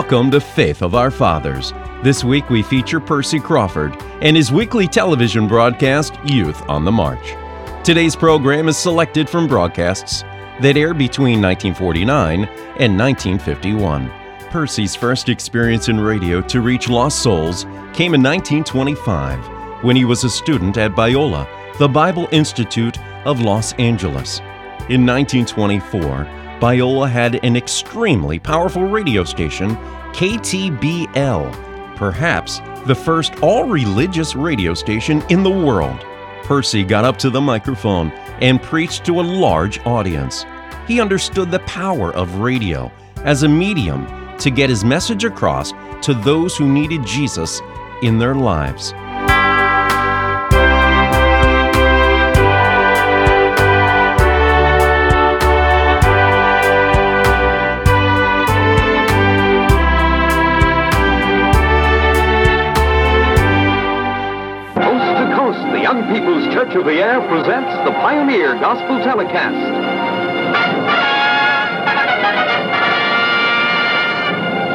Welcome to Faith of Our Fathers. This week we feature Percy Crawford and his weekly television broadcast, Youth on the March. Today's program is selected from broadcasts that aired between 1949 and 1951. Percy's first experience in radio to reach lost souls came in 1925 when he was a student at Biola, the Bible Institute of Los Angeles. In 1924, Biola had an extremely powerful radio station, KTBI, perhaps the first all religious radio station in the world. Percy got up to the microphone and preached to a large audience. He understood the power of radio as a medium to get his message across to those who needed Jesus in their lives. Church of the Air presents the Pioneer Gospel Telecast.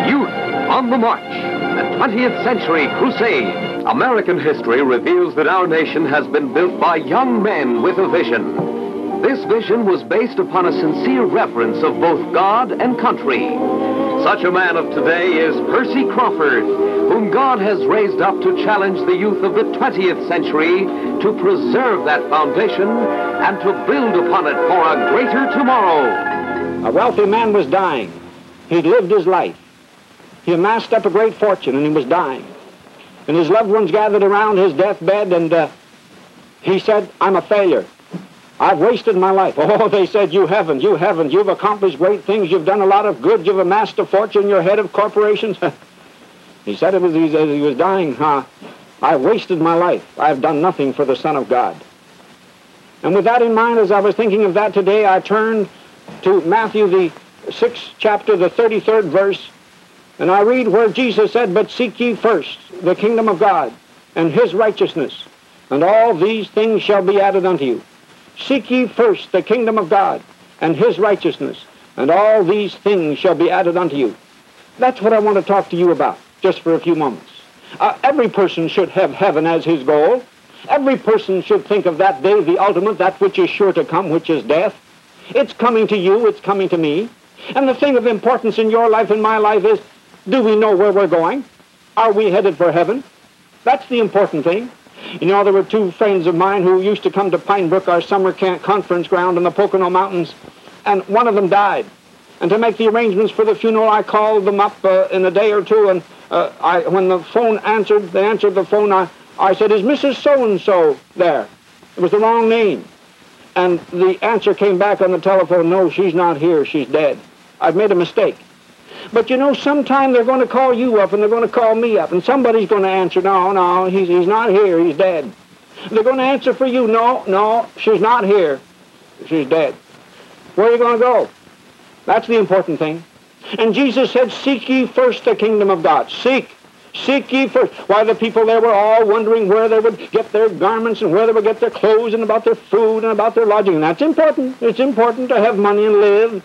Youth on the March, a 20th century crusade. American history reveals that our nation has been built by young men with a vision. This vision was based upon a sincere reverence of both God and country. Such a man of today is Percy Crawford, whom God has raised up to challenge the youth of the 20th century to preserve that foundation and to build upon it for a greater tomorrow. A wealthy man was dying. He'd lived his life. He amassed up a great fortune and he was dying. And his loved ones gathered around his deathbed and uh, he said, I'm a failure. I've wasted my life. Oh, they said, you haven't, you haven't. You've accomplished great things. You've done a lot of good. You've amassed a fortune. You're head of corporations. he said it was, he, he was dying. Huh? I've wasted my life. I've done nothing for the Son of God. And with that in mind, as I was thinking of that today, I turned to Matthew, the sixth chapter, the 33rd verse, and I read where Jesus said, But seek ye first the kingdom of God and his righteousness, and all these things shall be added unto you. Seek ye first the kingdom of God and his righteousness, and all these things shall be added unto you. That's what I want to talk to you about, just for a few moments. Uh, every person should have heaven as his goal. Every person should think of that day, the ultimate, that which is sure to come, which is death. It's coming to you, it's coming to me. And the thing of importance in your life and my life is, do we know where we're going? Are we headed for heaven? That's the important thing. You know, there were two friends of mine who used to come to Pinebrook, our summer camp conference ground in the Pocono Mountains, and one of them died. And to make the arrangements for the funeral, I called them up uh, in a day or two, and uh, I, when the phone answered, they answered the phone, I, I said, is Mrs. So-and-so there? It was the wrong name. And the answer came back on the telephone, no, she's not here, she's dead. I've made a mistake. But you know, sometime they're going to call you up and they're going to call me up, and somebody's going to answer, no, no, he's, he's not here, he's dead. They're going to answer for you, no, no, she's not here, she's dead. Where are you going to go? That's the important thing. And Jesus said, seek ye first the kingdom of God. Seek. Seek ye first. Why, the people there were all wondering where they would get their garments and where they would get their clothes and about their food and about their lodging. And that's important. It's important to have money and live.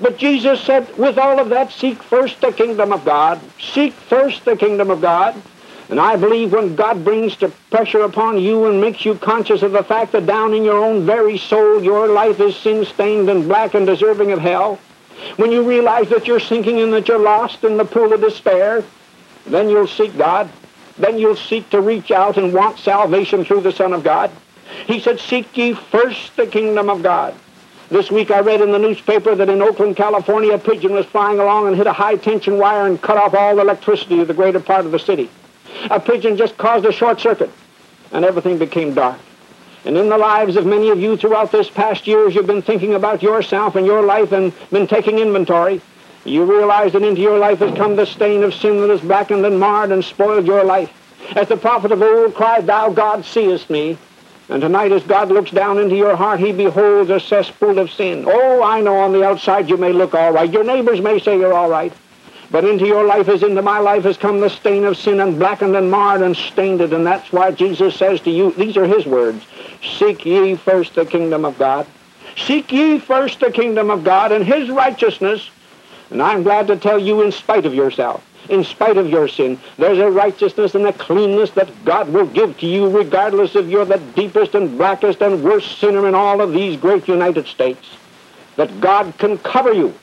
But Jesus said, with all of that, seek first the kingdom of God. Seek first the kingdom of God. And I believe when God brings the pressure upon you and makes you conscious of the fact that down in your own very soul your life is sin-stained and black and deserving of hell, when you realize that you're sinking and that you're lost in the pool of despair, then you'll seek God. Then you'll seek to reach out and want salvation through the Son of God. He said, seek ye first the kingdom of God. This week I read in the newspaper that in Oakland, California, a pigeon was flying along and hit a high-tension wire and cut off all the electricity of the greater part of the city. A pigeon just caused a short circuit, and everything became dark. And in the lives of many of you throughout this past year, as you've been thinking about yourself and your life and been taking inventory, you realize that into your life has come the stain of sin that has blackened and marred and spoiled your life. As the prophet of old cried, Thou, God, seest me. And tonight, as God looks down into your heart, he beholds a cesspool of sin. Oh, I know on the outside you may look all right. Your neighbors may say you're all right. But into your life, as into my life, has come the stain of sin and blackened and marred and stained it. And that's why Jesus says to you, these are his words, Seek ye first the kingdom of God. Seek ye first the kingdom of God and his righteousness, And I'm glad to tell you, in spite of yourself, in spite of your sin, there's a righteousness and a cleanness that God will give to you, regardless if you're the deepest and blackest and worst sinner in all of these great United States. That God can cover you,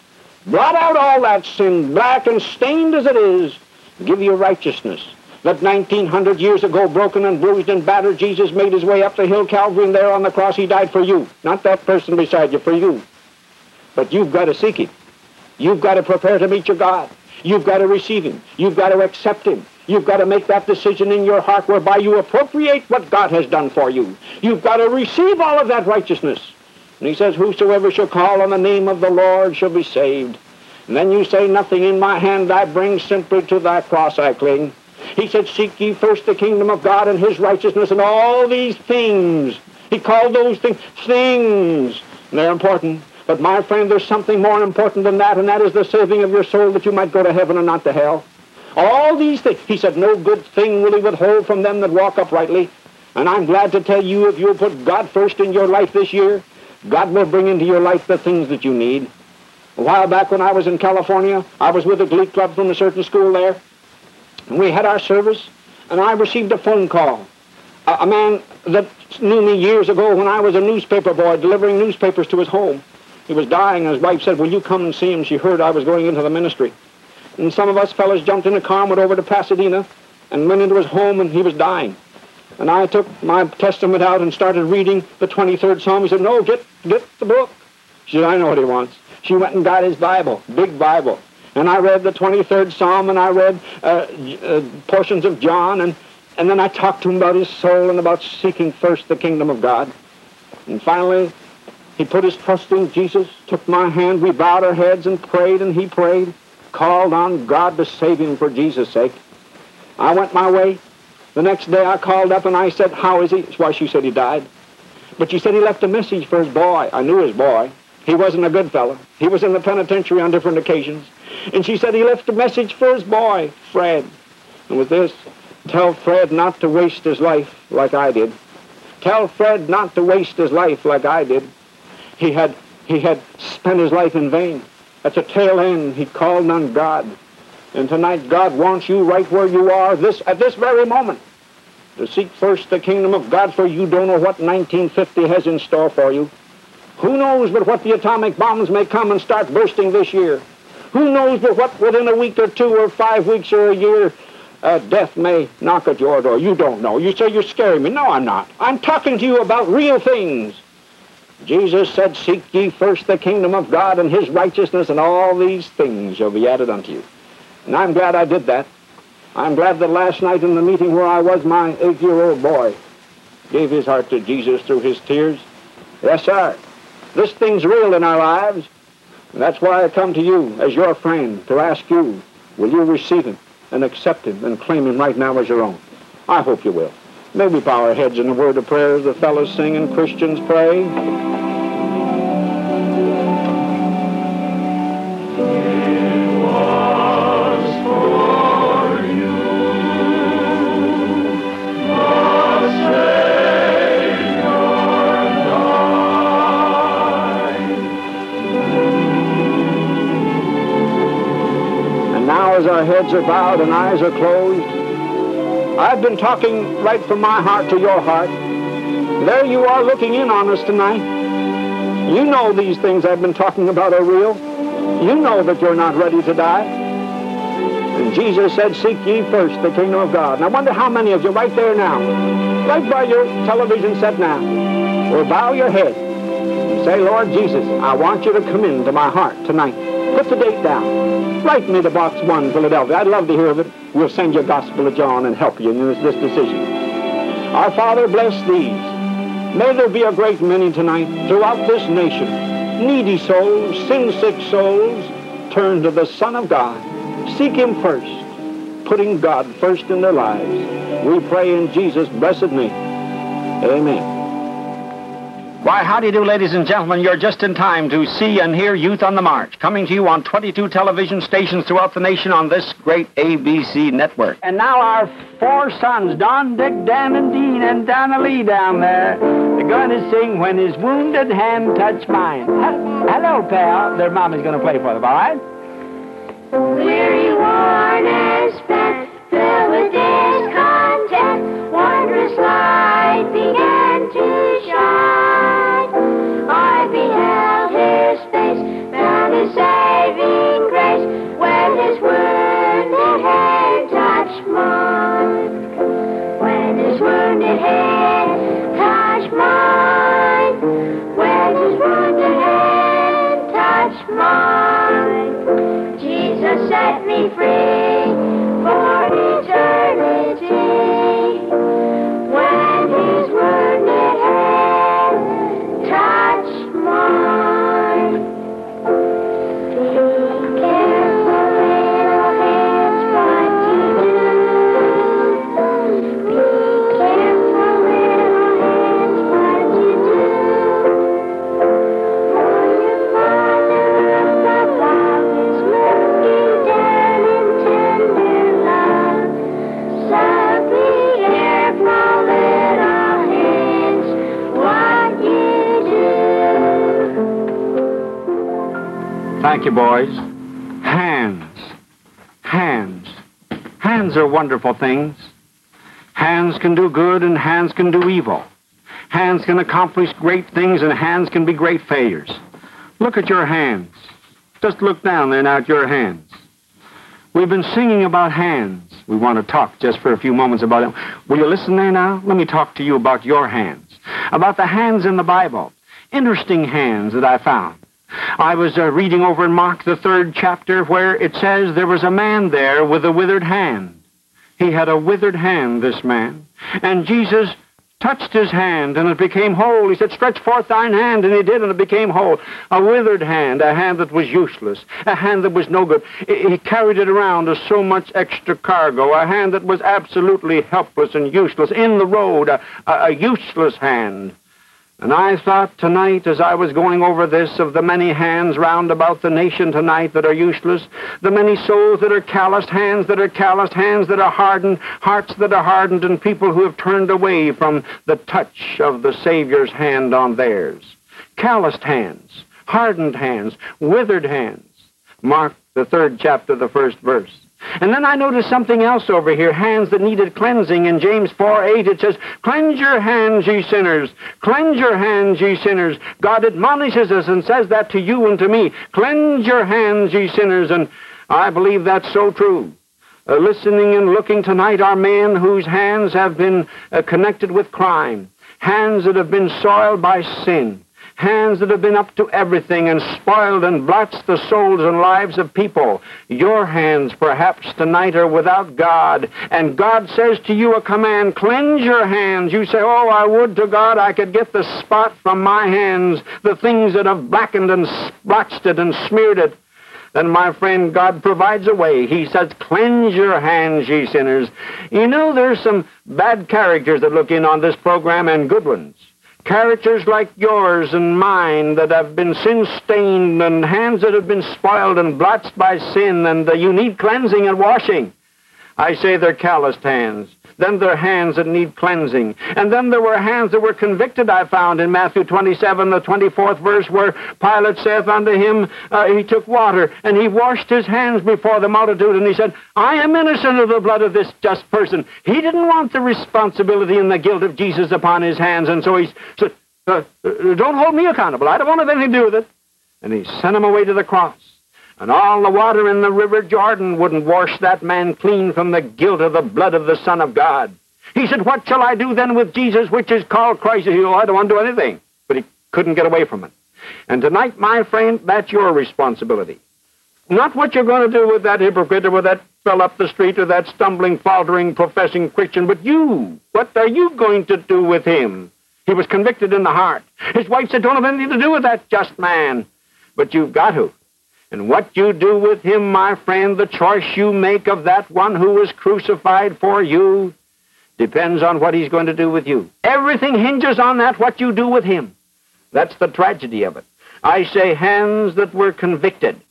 blot out all that sin, black and stained as it is, give you righteousness. That 1900 years ago, broken and bruised and battered, Jesus made his way up the hill Calvary, and there on the cross he died for you. Not that person beside you, for you. But you've got to seek him. You've got to prepare to meet your God. You've got to receive him. You've got to accept him. You've got to make that decision in your heart whereby you appropriate what God has done for you. You've got to receive all of that righteousness. And he says, Whosoever shall call on the name of the Lord shall be saved. And then you say, Nothing in my hand I bring, simply to thy cross I cling. He said, Seek ye first the kingdom of God and his righteousness, and all these things. He called those things things. And they're important. But my friend, there's something more important than that, and that is the saving of your soul that you might go to heaven and not to hell. All these things. He said, no good thing will he withhold from them that walk uprightly. And I'm glad to tell you, if you'll put God first in your life this year, God will bring into your life the things that you need. A while back when I was in California, I was with a glee club from a certain school there. And we had our service, and I received a phone call. A, a man that knew me years ago when I was a newspaper boy delivering newspapers to his home. He was dying, and his wife said, will you come and see him? She heard I was going into the ministry. And some of us fellows jumped in a car and went over to Pasadena and went into his home, and he was dying. And I took my Testament out and started reading the 23rd Psalm. He said, no, get, get the book. She said, I know what he wants. She went and got his Bible, big Bible. And I read the 23rd Psalm, and I read uh, uh, portions of John, and, and then I talked to him about his soul and about seeking first the kingdom of God. And finally, he put his trust in Jesus, took my hand, we bowed our heads and prayed, and he prayed, called on God to save him for Jesus' sake. I went my way. The next day I called up and I said, how is he? That's why she said he died. But she said he left a message for his boy. I knew his boy. He wasn't a good fellow. He was in the penitentiary on different occasions. And she said he left a message for his boy, Fred. And with this, tell Fred not to waste his life like I did. Tell Fred not to waste his life like I did he had, he had spent his life in vain. At the tail end, he called on God. And tonight, God wants you right where you are this, at this very moment to seek first the kingdom of God, for you don't know what 1950 has in store for you. Who knows but what the atomic bombs may come and start bursting this year? Who knows but what within a week or two or five weeks or a year uh, death may knock at your door? You don't know. You say you're scaring me. No, I'm not. I'm talking to you about real things. Jesus said, Seek ye first the kingdom of God and his righteousness, and all these things shall be added unto you. And I'm glad I did that. I'm glad that last night in the meeting where I was, my eight-year-old boy gave his heart to Jesus through his tears. Yes, sir. This thing's real in our lives. And that's why I come to you as your friend to ask you, will you receive him and accept him and claim him right now as your own? I hope you will. May we bow our heads in a word of prayer as the fellows sing and Christians pray. And now, As our heads are bowed and eyes are closed, I've been talking right from my heart to your heart. There you are looking in on us tonight. You know these things I've been talking about are real. You know that you're not ready to die. And Jesus said, seek ye first the kingdom of God. And I wonder how many of you right there now, right by your television set now, will bow your head and say, Lord Jesus, I want you to come into my heart tonight. Put the date down. Write me to Box 1, Philadelphia. I'd love to hear of it. We'll send you Gospel of John and help you in this, this decision. Our Father, bless these. May there be a great many tonight throughout this nation. Needy souls, sin-sick souls, turn to the Son of God. Seek Him first, putting God first in their lives. We pray in Jesus' blessed name. Amen. Why, how do you do, ladies and gentlemen? You're just in time to see and hear Youth on the March, coming to you on 22 television stations throughout the nation on this great ABC network. And now our four sons, Don, Dick, Dan, and Dean, and Donna Lee down there, they're going to sing When His Wounded Hand Touched Mine. Hello, pal. Their mommy's going to play for them, all right? Weary, worn, and spent, filled with discontent, wondrous light began Thank you, boys. Hands. Hands. Hands are wonderful things. Hands can do good and hands can do evil. Hands can accomplish great things and hands can be great failures. Look at your hands. Just look down there now at your hands. We've been singing about hands. We want to talk just for a few moments about them. Will you listen there now? Let me talk to you about your hands. About the hands in the Bible. Interesting hands that I found. I was uh, reading over in Mark, the third chapter, where it says there was a man there with a withered hand. He had a withered hand, this man. And Jesus touched his hand, and it became whole. He said, Stretch forth thine hand, and he did, and it became whole. A withered hand, a hand that was useless, a hand that was no good. He carried it around as so much extra cargo, a hand that was absolutely helpless and useless, in the road, a, a useless hand. And I thought tonight, as I was going over this, of the many hands round about the nation tonight that are useless, the many souls that are calloused, hands that are calloused, hands that are hardened, hearts that are hardened, and people who have turned away from the touch of the Savior's hand on theirs. Calloused hands, hardened hands, withered hands. Mark the third chapter, the first verse. And then I noticed something else over here, hands that needed cleansing. In James 4 8, it says, Cleanse your hands, ye sinners. Cleanse your hands, ye sinners. God admonishes us and says that to you and to me. Cleanse your hands, ye sinners. And I believe that's so true. Uh, listening and looking tonight are men whose hands have been uh, connected with crime, hands that have been soiled by sin, hands that have been up to everything and spoiled and blotched the souls and lives of people. Your hands, perhaps, tonight are without God, and God says to you a command, cleanse your hands. You say, oh, I would to God I could get the spot from my hands, the things that have blackened and splotched it and smeared it then my friend, God provides a way. He says, cleanse your hands, ye sinners. You know, there's some bad characters that look in on this program and good ones. Characters like yours and mine that have been sin-stained and hands that have been spoiled and blotched by sin and uh, you need cleansing and washing. I say they're calloused hands. Then there are hands that need cleansing. And then there were hands that were convicted, I found in Matthew 27, the 24th verse, where Pilate saith unto him, uh, he took water, and he washed his hands before the multitude, and he said, I am innocent of the blood of this just person. He didn't want the responsibility and the guilt of Jesus upon his hands, and so he said, uh, uh, don't hold me accountable. I don't want to have anything to do with it. And he sent him away to the cross. And all the water in the river Jordan wouldn't wash that man clean from the guilt of the blood of the Son of God. He said, What shall I do then with Jesus, which is called Christ? He said, oh, I don't want to do anything. But he couldn't get away from it. And tonight, my friend, that's your responsibility. Not what you're going to do with that hypocrite or with that fell up the street or that stumbling, faltering, professing Christian, but you. What are you going to do with him? He was convicted in the heart. His wife said, Don't have anything to do with that just man. But you've got to. And what you do with him, my friend, the choice you make of that one who was crucified for you, depends on what he's going to do with you. Everything hinges on that, what you do with him. That's the tragedy of it. I say hands that were convicted,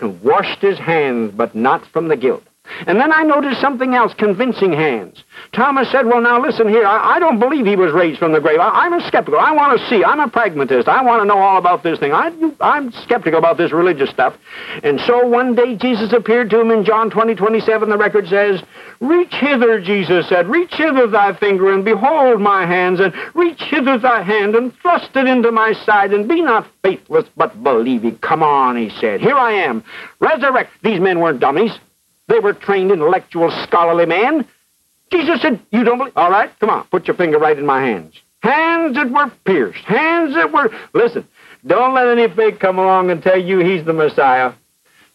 washed his hands, but not from the guilt. And then I noticed something else, convincing hands. Thomas said, Well, now listen here. I, I don't believe he was raised from the grave. I, am a skeptical. I want to see. I'm a pragmatist. I want to know all about this thing. I, I'm skeptical about this religious stuff. And so one day Jesus appeared to him in John 20, 27. The record says, Reach hither, Jesus said. Reach hither thy finger, and behold my hands, and reach hither thy hand, and thrust it into my side, and be not faithless, but believing. Come on, he said. Here I am. Resurrect. These men weren't dummies. They were trained, intellectual, scholarly men. Jesus said, You don't believe? All right, come on, put your finger right in my hands. Hands that were pierced, hands that were. Listen, don't let any fake come along and tell you he's the Messiah.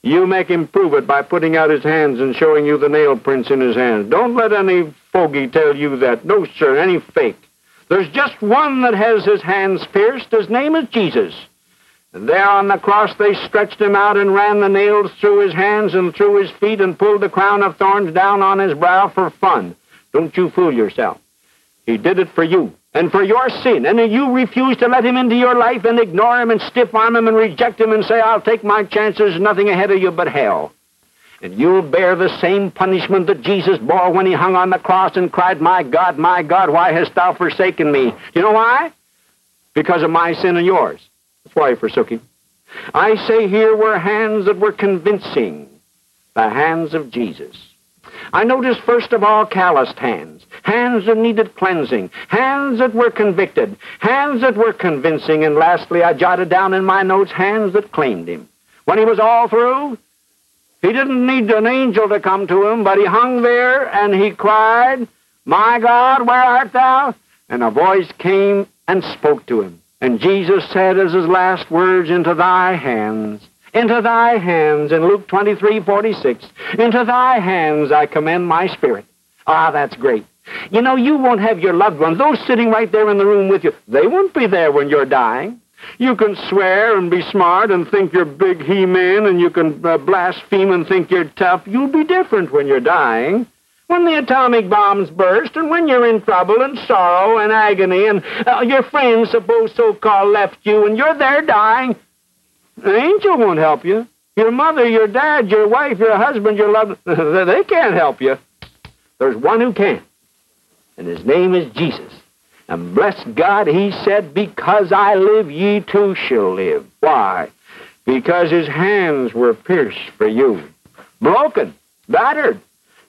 You make him prove it by putting out his hands and showing you the nail prints in his hands. Don't let any fogey tell you that. No, sir, any fake. There's just one that has his hands pierced. His name is Jesus. And there on the cross they stretched him out and ran the nails through his hands and through his feet and pulled the crown of thorns down on his brow for fun. Don't you fool yourself. He did it for you and for your sin. And you refuse to let him into your life and ignore him and stiff arm him and reject him and say, I'll take my chances, nothing ahead of you but hell. And you'll bear the same punishment that Jesus bore when he hung on the cross and cried, My God, my God, why hast thou forsaken me? You know why? Because of my sin and yours. Why he forsook. I say here were hands that were convincing, the hands of Jesus. I noticed first of all calloused hands, hands that needed cleansing, hands that were convicted, hands that were convincing, and lastly I jotted down in my notes hands that claimed him. When he was all through, he didn't need an angel to come to him, but he hung there and he cried, My God, where art thou? And a voice came and spoke to him. And Jesus said as his last words, Into thy hands, into thy hands, in Luke 23, 46, into thy hands I commend my spirit. Ah, that's great. You know, you won't have your loved ones, those sitting right there in the room with you, they won't be there when you're dying. You can swear and be smart and think you're big he-man, and you can uh, blaspheme and think you're tough. You'll be different when you're dying. When the atomic bombs burst, and when you're in trouble and sorrow and agony, and uh, your friends, suppose so-called, left you, and you're there dying, an angel won't help you. Your mother, your dad, your wife, your husband, your loved, they can't help you. There's one who can, and his name is Jesus. And bless God, he said, Because I live, ye too shall live. Why? Because his hands were pierced for you, broken, battered.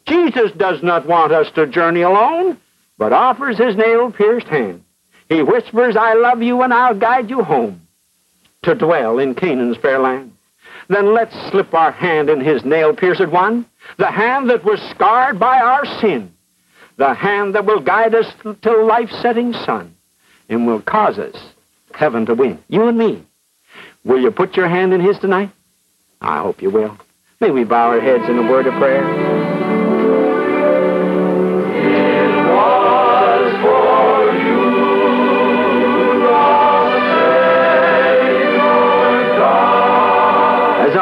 Jesus does not want us to journey alone, but offers his nail pierced hand. He whispers, I love you, and I'll guide you home to dwell in Canaan's fair land. Then let's slip our hand in his nail pierced one, the hand that was scarred by our sin the hand that will guide us till life's setting sun and will cause us heaven to win. You and me. Will you put your hand in his tonight? I hope you will. May we bow our heads in a word of prayer.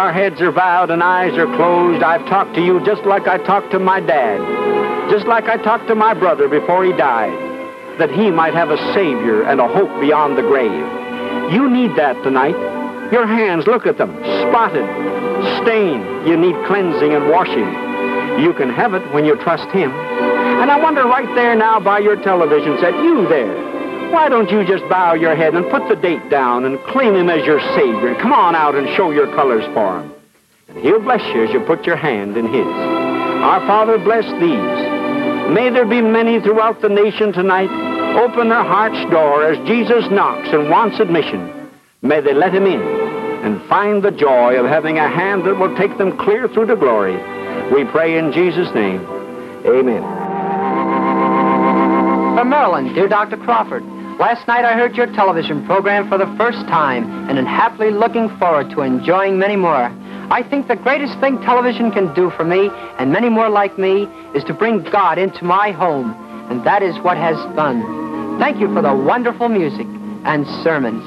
Our heads are bowed and eyes are closed, I've talked to you just like I talked to my dad just like I talked to my brother before he died, that he might have a Savior and a hope beyond the grave. You need that tonight. Your hands, look at them, spotted, stained. You need cleansing and washing. You can have it when you trust Him. And I wonder right there now by your television set, you there, why don't you just bow your head and put the date down and claim Him as your Savior? And come on out and show your colors for Him. And He'll bless you as you put your hand in His. Our Father, bless these. May there be many throughout the nation tonight open their heart's door as Jesus knocks and wants admission. May they let him in and find the joy of having a hand that will take them clear through to glory. We pray in Jesus' name. Amen. From Maryland, dear Dr. Crawford, last night I heard your television program for the first time and am happily looking forward to enjoying many more. I think the greatest thing television can do for me, and many more like me, is to bring God into my home. And that is what has done. Thank you for the wonderful music and sermons.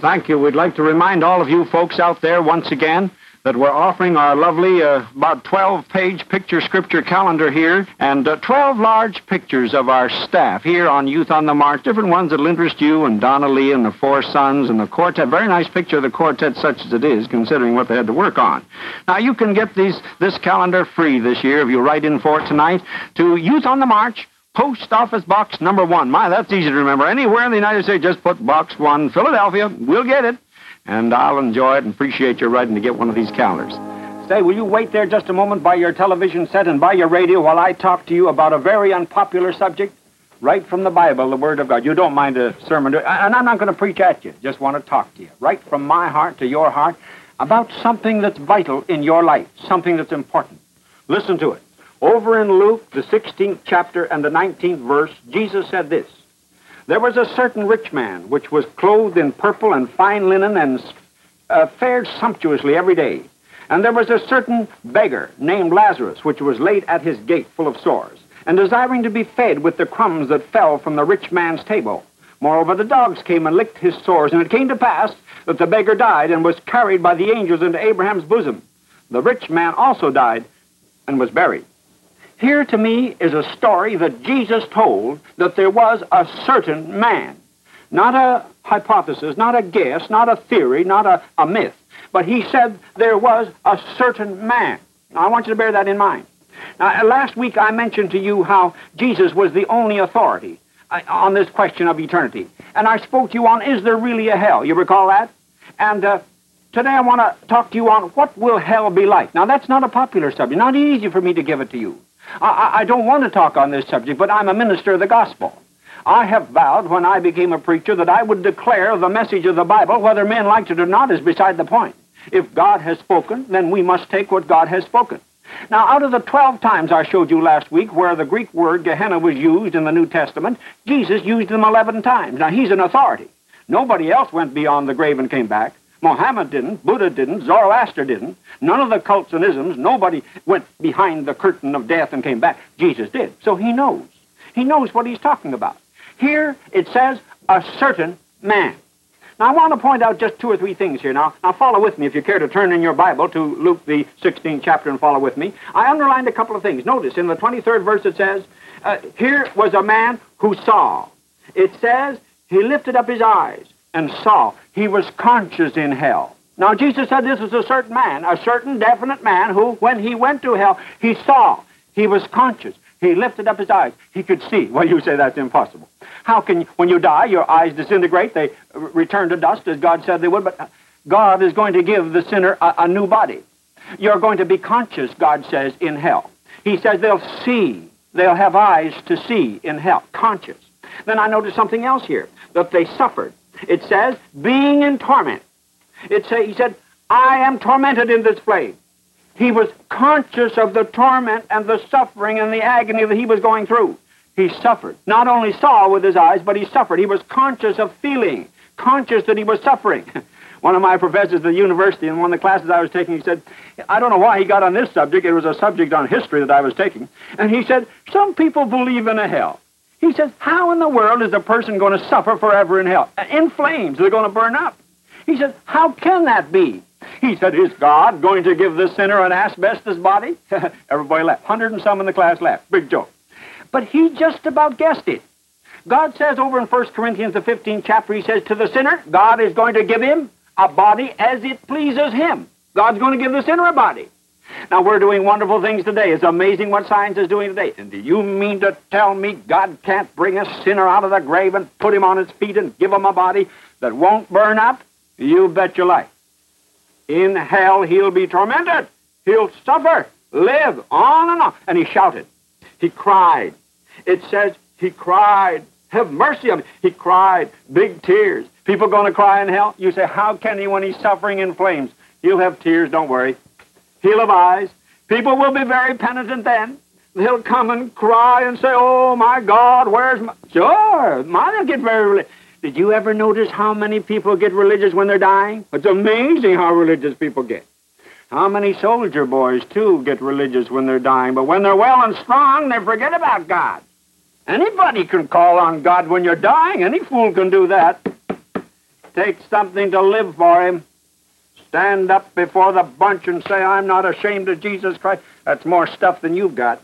Thank you. We'd like to remind all of you folks out there once again that we're offering our lovely, uh, about 12 page picture scripture calendar here and uh, 12 large pictures of our staff here on Youth on the March, different ones that'll interest you and Donna Lee and the Four Sons and the quartet. Very nice picture of the quartet, such as it is, considering what they had to work on. Now, you can get these this calendar free this year if you write in for it tonight to Youth on the March. Post Office Box number one. My, that's easy to remember. Anywhere in the United States, just put Box One, Philadelphia. We'll get it and I'll enjoy it and appreciate your writing to get one of these calendars. Say, will you wait there just a moment by your television set and by your radio while I talk to you about a very unpopular subject? Right from the Bible, the Word of God. You don't mind a sermon, and I'm not going to preach at you. Just want to talk to you. Right from my heart to your heart about something that's vital in your life, something that's important. Listen to it. Over in Luke, the 16th chapter and the 19th verse, Jesus said this. There was a certain rich man which was clothed in purple and fine linen and uh, fared sumptuously every day. And there was a certain beggar named Lazarus which was laid at his gate full of sores, and desiring to be fed with the crumbs that fell from the rich man's table. Moreover, the dogs came and licked his sores, and it came to pass that the beggar died and was carried by the angels into Abraham's bosom. The rich man also died and was buried. Here to me is a story that Jesus told that there was a certain man. Not a hypothesis, not a guess, not a theory, not a, a myth, but he said there was a certain man. Now, I want you to bear that in mind. Now, last week I mentioned to you how Jesus was the only authority uh, on this question of eternity. And I spoke to you on, is there really a hell? You recall that? And uh, today I want to talk to you on what will hell be like. Now, that's not a popular subject, not easy for me to give it to you. I, I don't want to talk on this subject, but I'm a minister of the gospel. I have vowed when I became a preacher that I would declare the message of the Bible, whether men liked it or not, is beside the point. If God has spoken, then we must take what God has spoken. Now, out of the 12 times I showed you last week where the Greek word Gehenna was used in the New Testament, Jesus used them 11 times. Now, he's an authority. Nobody else went beyond the grave and came back. Mohammed didn't, Buddha didn't, Zoroaster didn't. None of the cults and isms, nobody went behind the curtain of death and came back. Jesus did. So he knows. He knows what he's talking about. Here it says, a certain man. Now, I want to point out just two or three things here. Now, now follow with me if you care to turn in your Bible to Luke, the 16th chapter, and follow with me. I underlined a couple of things. Notice in the 23rd verse it says, uh, Here was a man who saw. It says, He lifted up his eyes and saw. He was conscious in hell. Now, Jesus said this was a certain man, a certain definite man who, when he went to hell, he saw. He was conscious. He lifted up his eyes. He could see. Well, you say that's impossible. How can, you, when you die, your eyes disintegrate, they return to dust as God said they would, but God is going to give the sinner a, a new body. You're going to be conscious, God says, in hell. He says they'll see. They'll have eyes to see in hell. Conscious. Then I noticed something else here, that they suffered. It says, being in torment. It say, he said, I am tormented in this flame. He was conscious of the torment and the suffering and the agony that he was going through. He suffered. Not only saw with his eyes, but he suffered. He was conscious of feeling, conscious that he was suffering. One of my professors at the university, in one of the classes I was taking, he said, I don't know why he got on this subject. It was a subject on history that I was taking. And he said, Some people believe in a hell. He says, How in the world is a person going to suffer forever in hell? In flames. They're going to burn up. He says, How can that be? He said, Is God going to give the sinner an asbestos body? Everybody laughed. Hundred and some in the class laughed. Big joke. But he just about guessed it. God says over in 1 Corinthians, the 15th chapter, he says, To the sinner, God is going to give him a body as it pleases him. God's going to give the sinner a body. Now, we're doing wonderful things today. It's amazing what science is doing today. And do you mean to tell me God can't bring a sinner out of the grave and put him on his feet and give him a body that won't burn up? You bet your life. In hell, he'll be tormented. He'll suffer, live on and on. And he shouted. He cried. It says he cried. Have mercy on me. He cried. Big tears. People going to cry in hell? You say, how can he when he's suffering in flames? He'll have tears, don't worry. He'll eyes. People will be very penitent then. They'll come and cry and say, oh, my God, where's my... Sure, mine will get very religious. Did you ever notice how many people get religious when they're dying? It's amazing how religious people get. How many soldier boys, too, get religious when they're dying, but when they're well and strong, they forget about God. Anybody can call on God when you're dying. Any fool can do that. Take something to live for him. Stand up before the bunch and say, I'm not ashamed of Jesus Christ. That's more stuff than you've got.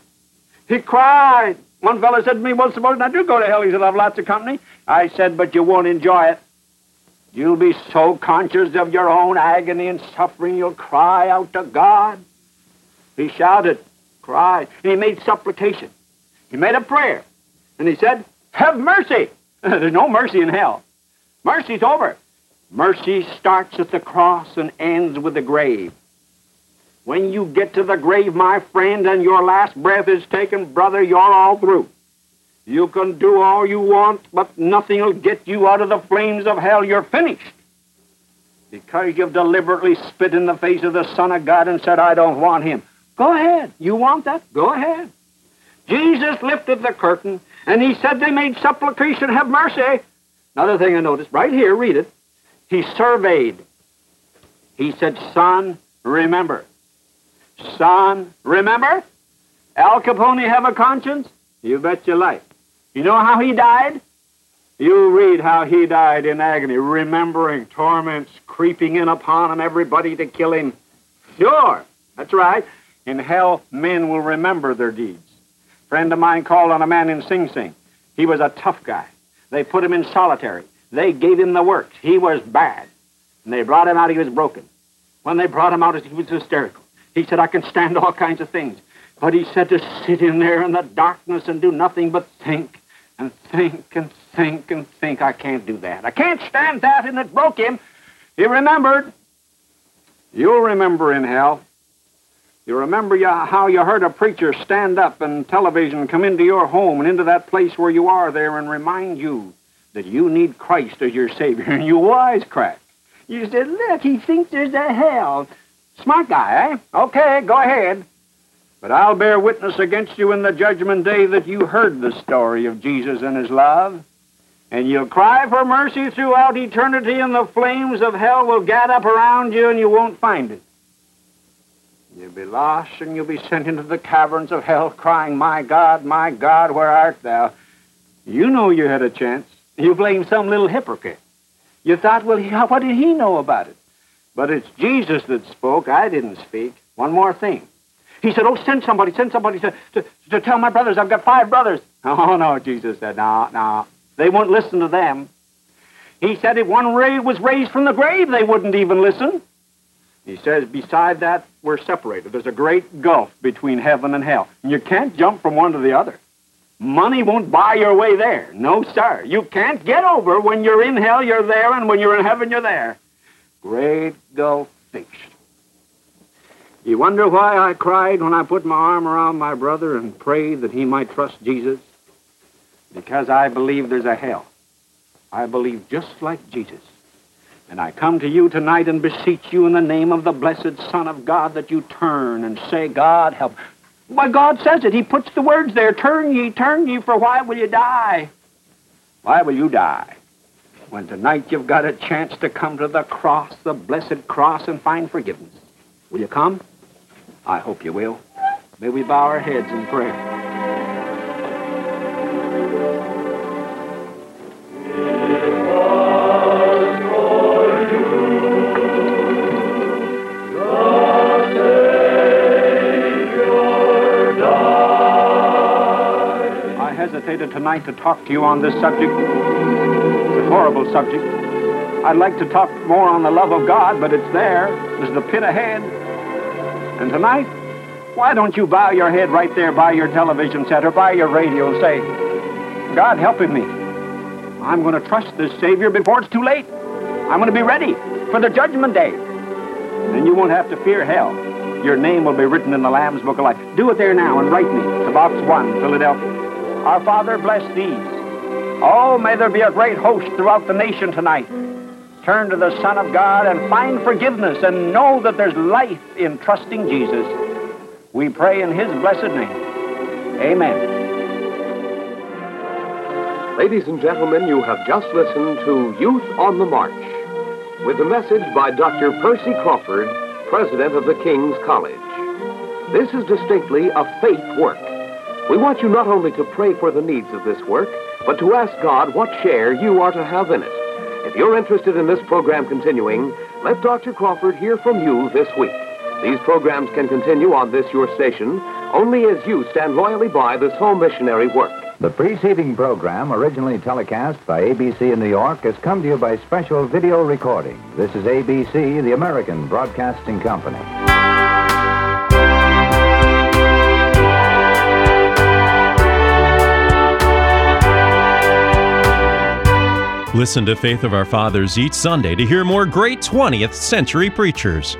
He cried. One fellow said to me, Well, suppose I do go to hell. He said, have lots of company. I said, But you won't enjoy it. You'll be so conscious of your own agony and suffering, you'll cry out to God. He shouted, cried, and he made supplication. He made a prayer. And he said, Have mercy. There's no mercy in hell. Mercy's over. Mercy starts at the cross and ends with the grave. When you get to the grave, my friend, and your last breath is taken, brother, you're all through. You can do all you want, but nothing will get you out of the flames of hell. You're finished. Because you've deliberately spit in the face of the Son of God and said, I don't want him. Go ahead. You want that? Go ahead. Jesus lifted the curtain, and he said they made supplication, have mercy. Another thing I noticed, right here, read it. He surveyed. He said, Son, remember. Son, remember? Al Capone have a conscience? You bet your life. You know how he died? You read how he died in agony, remembering torments creeping in upon him, everybody to kill him. Sure, that's right. In hell, men will remember their deeds. friend of mine called on a man in Sing Sing. He was a tough guy. They put him in solitary. They gave him the works. He was bad. And they brought him out, he was broken. When they brought him out, he was hysterical. He said, I can stand all kinds of things. But he said to sit in there in the darkness and do nothing but think and think and think and think. I can't do that. I can't stand that, and it broke him. He remembered. You'll remember in hell. You remember how you heard a preacher stand up and television come into your home and into that place where you are there and remind you that you need Christ as your Savior, and you wisecrack. You said, look, he thinks there's a hell. Smart guy, eh? Okay, go ahead. But I'll bear witness against you in the judgment day that you heard the story of Jesus and his love. And you'll cry for mercy throughout eternity, and the flames of hell will get up around you, and you won't find it. You'll be lost, and you'll be sent into the caverns of hell, crying, My God, my God, where art thou? You know you had a chance. You blame some little hypocrite. You thought, well, what did he know about it? But it's Jesus that spoke. I didn't speak. One more thing. He said, Oh, send somebody, send somebody to, to, to tell my brothers I've got five brothers. Oh, no, Jesus said, No, no. They won't listen to them. He said, If one ray was raised from the grave, they wouldn't even listen. He says, Beside that, we're separated. There's a great gulf between heaven and hell. And you can't jump from one to the other. Money won't buy your way there. No, sir. You can't get over when you're in hell, you're there, and when you're in heaven, you're there. Great gulf fixed. You wonder why I cried when I put my arm around my brother and prayed that he might trust Jesus? Because I believe there's a hell. I believe just like Jesus. And I come to you tonight and beseech you in the name of the blessed Son of God that you turn and say, God, help. Why, God says it. He puts the words there. Turn ye, turn ye, for why will you die? Why will you die? When tonight you've got a chance to come to the cross, the blessed cross, and find forgiveness. Will you come? I hope you will. May we bow our heads in prayer. Tonight to talk to you on this subject. It's a horrible subject. I'd like to talk more on the love of God, but it's there. There's the pit ahead. And tonight, why don't you bow your head right there by your television set or by your radio and say, God helping me. I'm going to trust this Savior before it's too late. I'm going to be ready for the judgment day. Then you won't have to fear hell. Your name will be written in the Lamb's Book of Life. Do it there now and write me to Box 1, Philadelphia. Our Father, bless these. Oh, may there be a great host throughout the nation tonight. Turn to the Son of God and find forgiveness and know that there's life in trusting Jesus. We pray in His blessed name. Amen. Ladies and gentlemen, you have just listened to Youth on the March with a message by Dr. Percy Crawford, President of the King's College. This is distinctly a faith work. We want you not only to pray for the needs of this work, but to ask God what share you are to have in it. If you're interested in this program continuing, let Dr. Crawford hear from you this week. These programs can continue on this your station only as you stand loyally by this home missionary work. The preceding program, originally telecast by ABC in New York, has come to you by special video recording. This is ABC, the American Broadcasting Company. Listen to Faith of Our Fathers each Sunday to hear more great 20th century preachers.